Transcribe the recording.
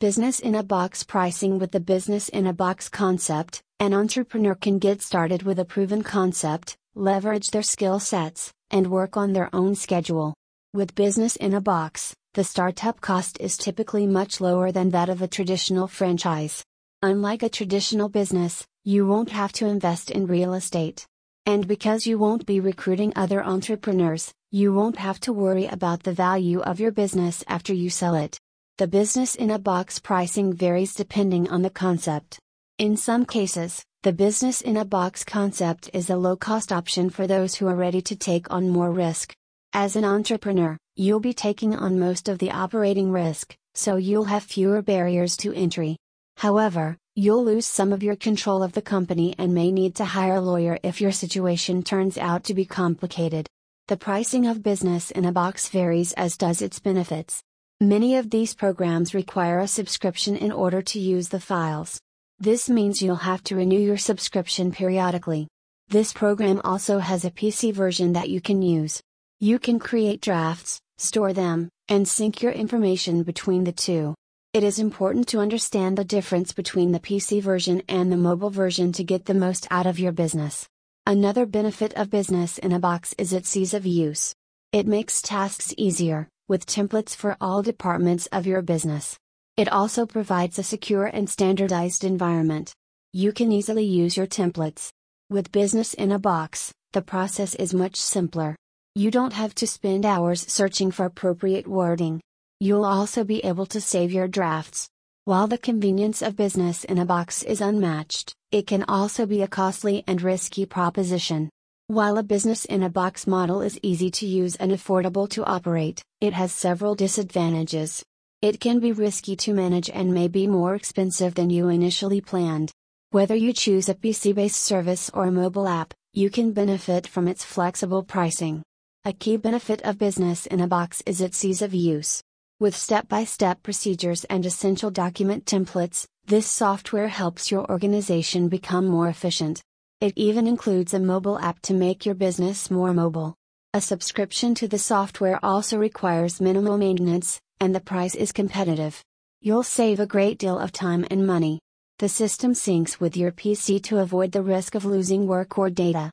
Business in a Box Pricing With the Business in a Box concept, an entrepreneur can get started with a proven concept, leverage their skill sets, and work on their own schedule. With Business in a Box, the startup cost is typically much lower than that of a traditional franchise. Unlike a traditional business, you won't have to invest in real estate. And because you won't be recruiting other entrepreneurs, you won't have to worry about the value of your business after you sell it. The business in a box pricing varies depending on the concept. In some cases, the business in a box concept is a low cost option for those who are ready to take on more risk. As an entrepreneur, you'll be taking on most of the operating risk, so you'll have fewer barriers to entry. However, you'll lose some of your control of the company and may need to hire a lawyer if your situation turns out to be complicated. The pricing of business in a box varies as does its benefits. Many of these programs require a subscription in order to use the files. This means you'll have to renew your subscription periodically. This program also has a PC version that you can use. You can create drafts, store them, and sync your information between the two. It is important to understand the difference between the PC version and the mobile version to get the most out of your business. Another benefit of Business in a Box is its ease of use. It makes tasks easier, with templates for all departments of your business. It also provides a secure and standardized environment. You can easily use your templates. With Business in a Box, the process is much simpler. You don't have to spend hours searching for appropriate wording. You'll also be able to save your drafts. While the convenience of business in a box is unmatched, it can also be a costly and risky proposition. While a business in a box model is easy to use and affordable to operate, it has several disadvantages. It can be risky to manage and may be more expensive than you initially planned. Whether you choose a PC based service or a mobile app, you can benefit from its flexible pricing. A key benefit of Business in a Box is its ease of use. With step by step procedures and essential document templates, this software helps your organization become more efficient. It even includes a mobile app to make your business more mobile. A subscription to the software also requires minimal maintenance, and the price is competitive. You'll save a great deal of time and money. The system syncs with your PC to avoid the risk of losing work or data.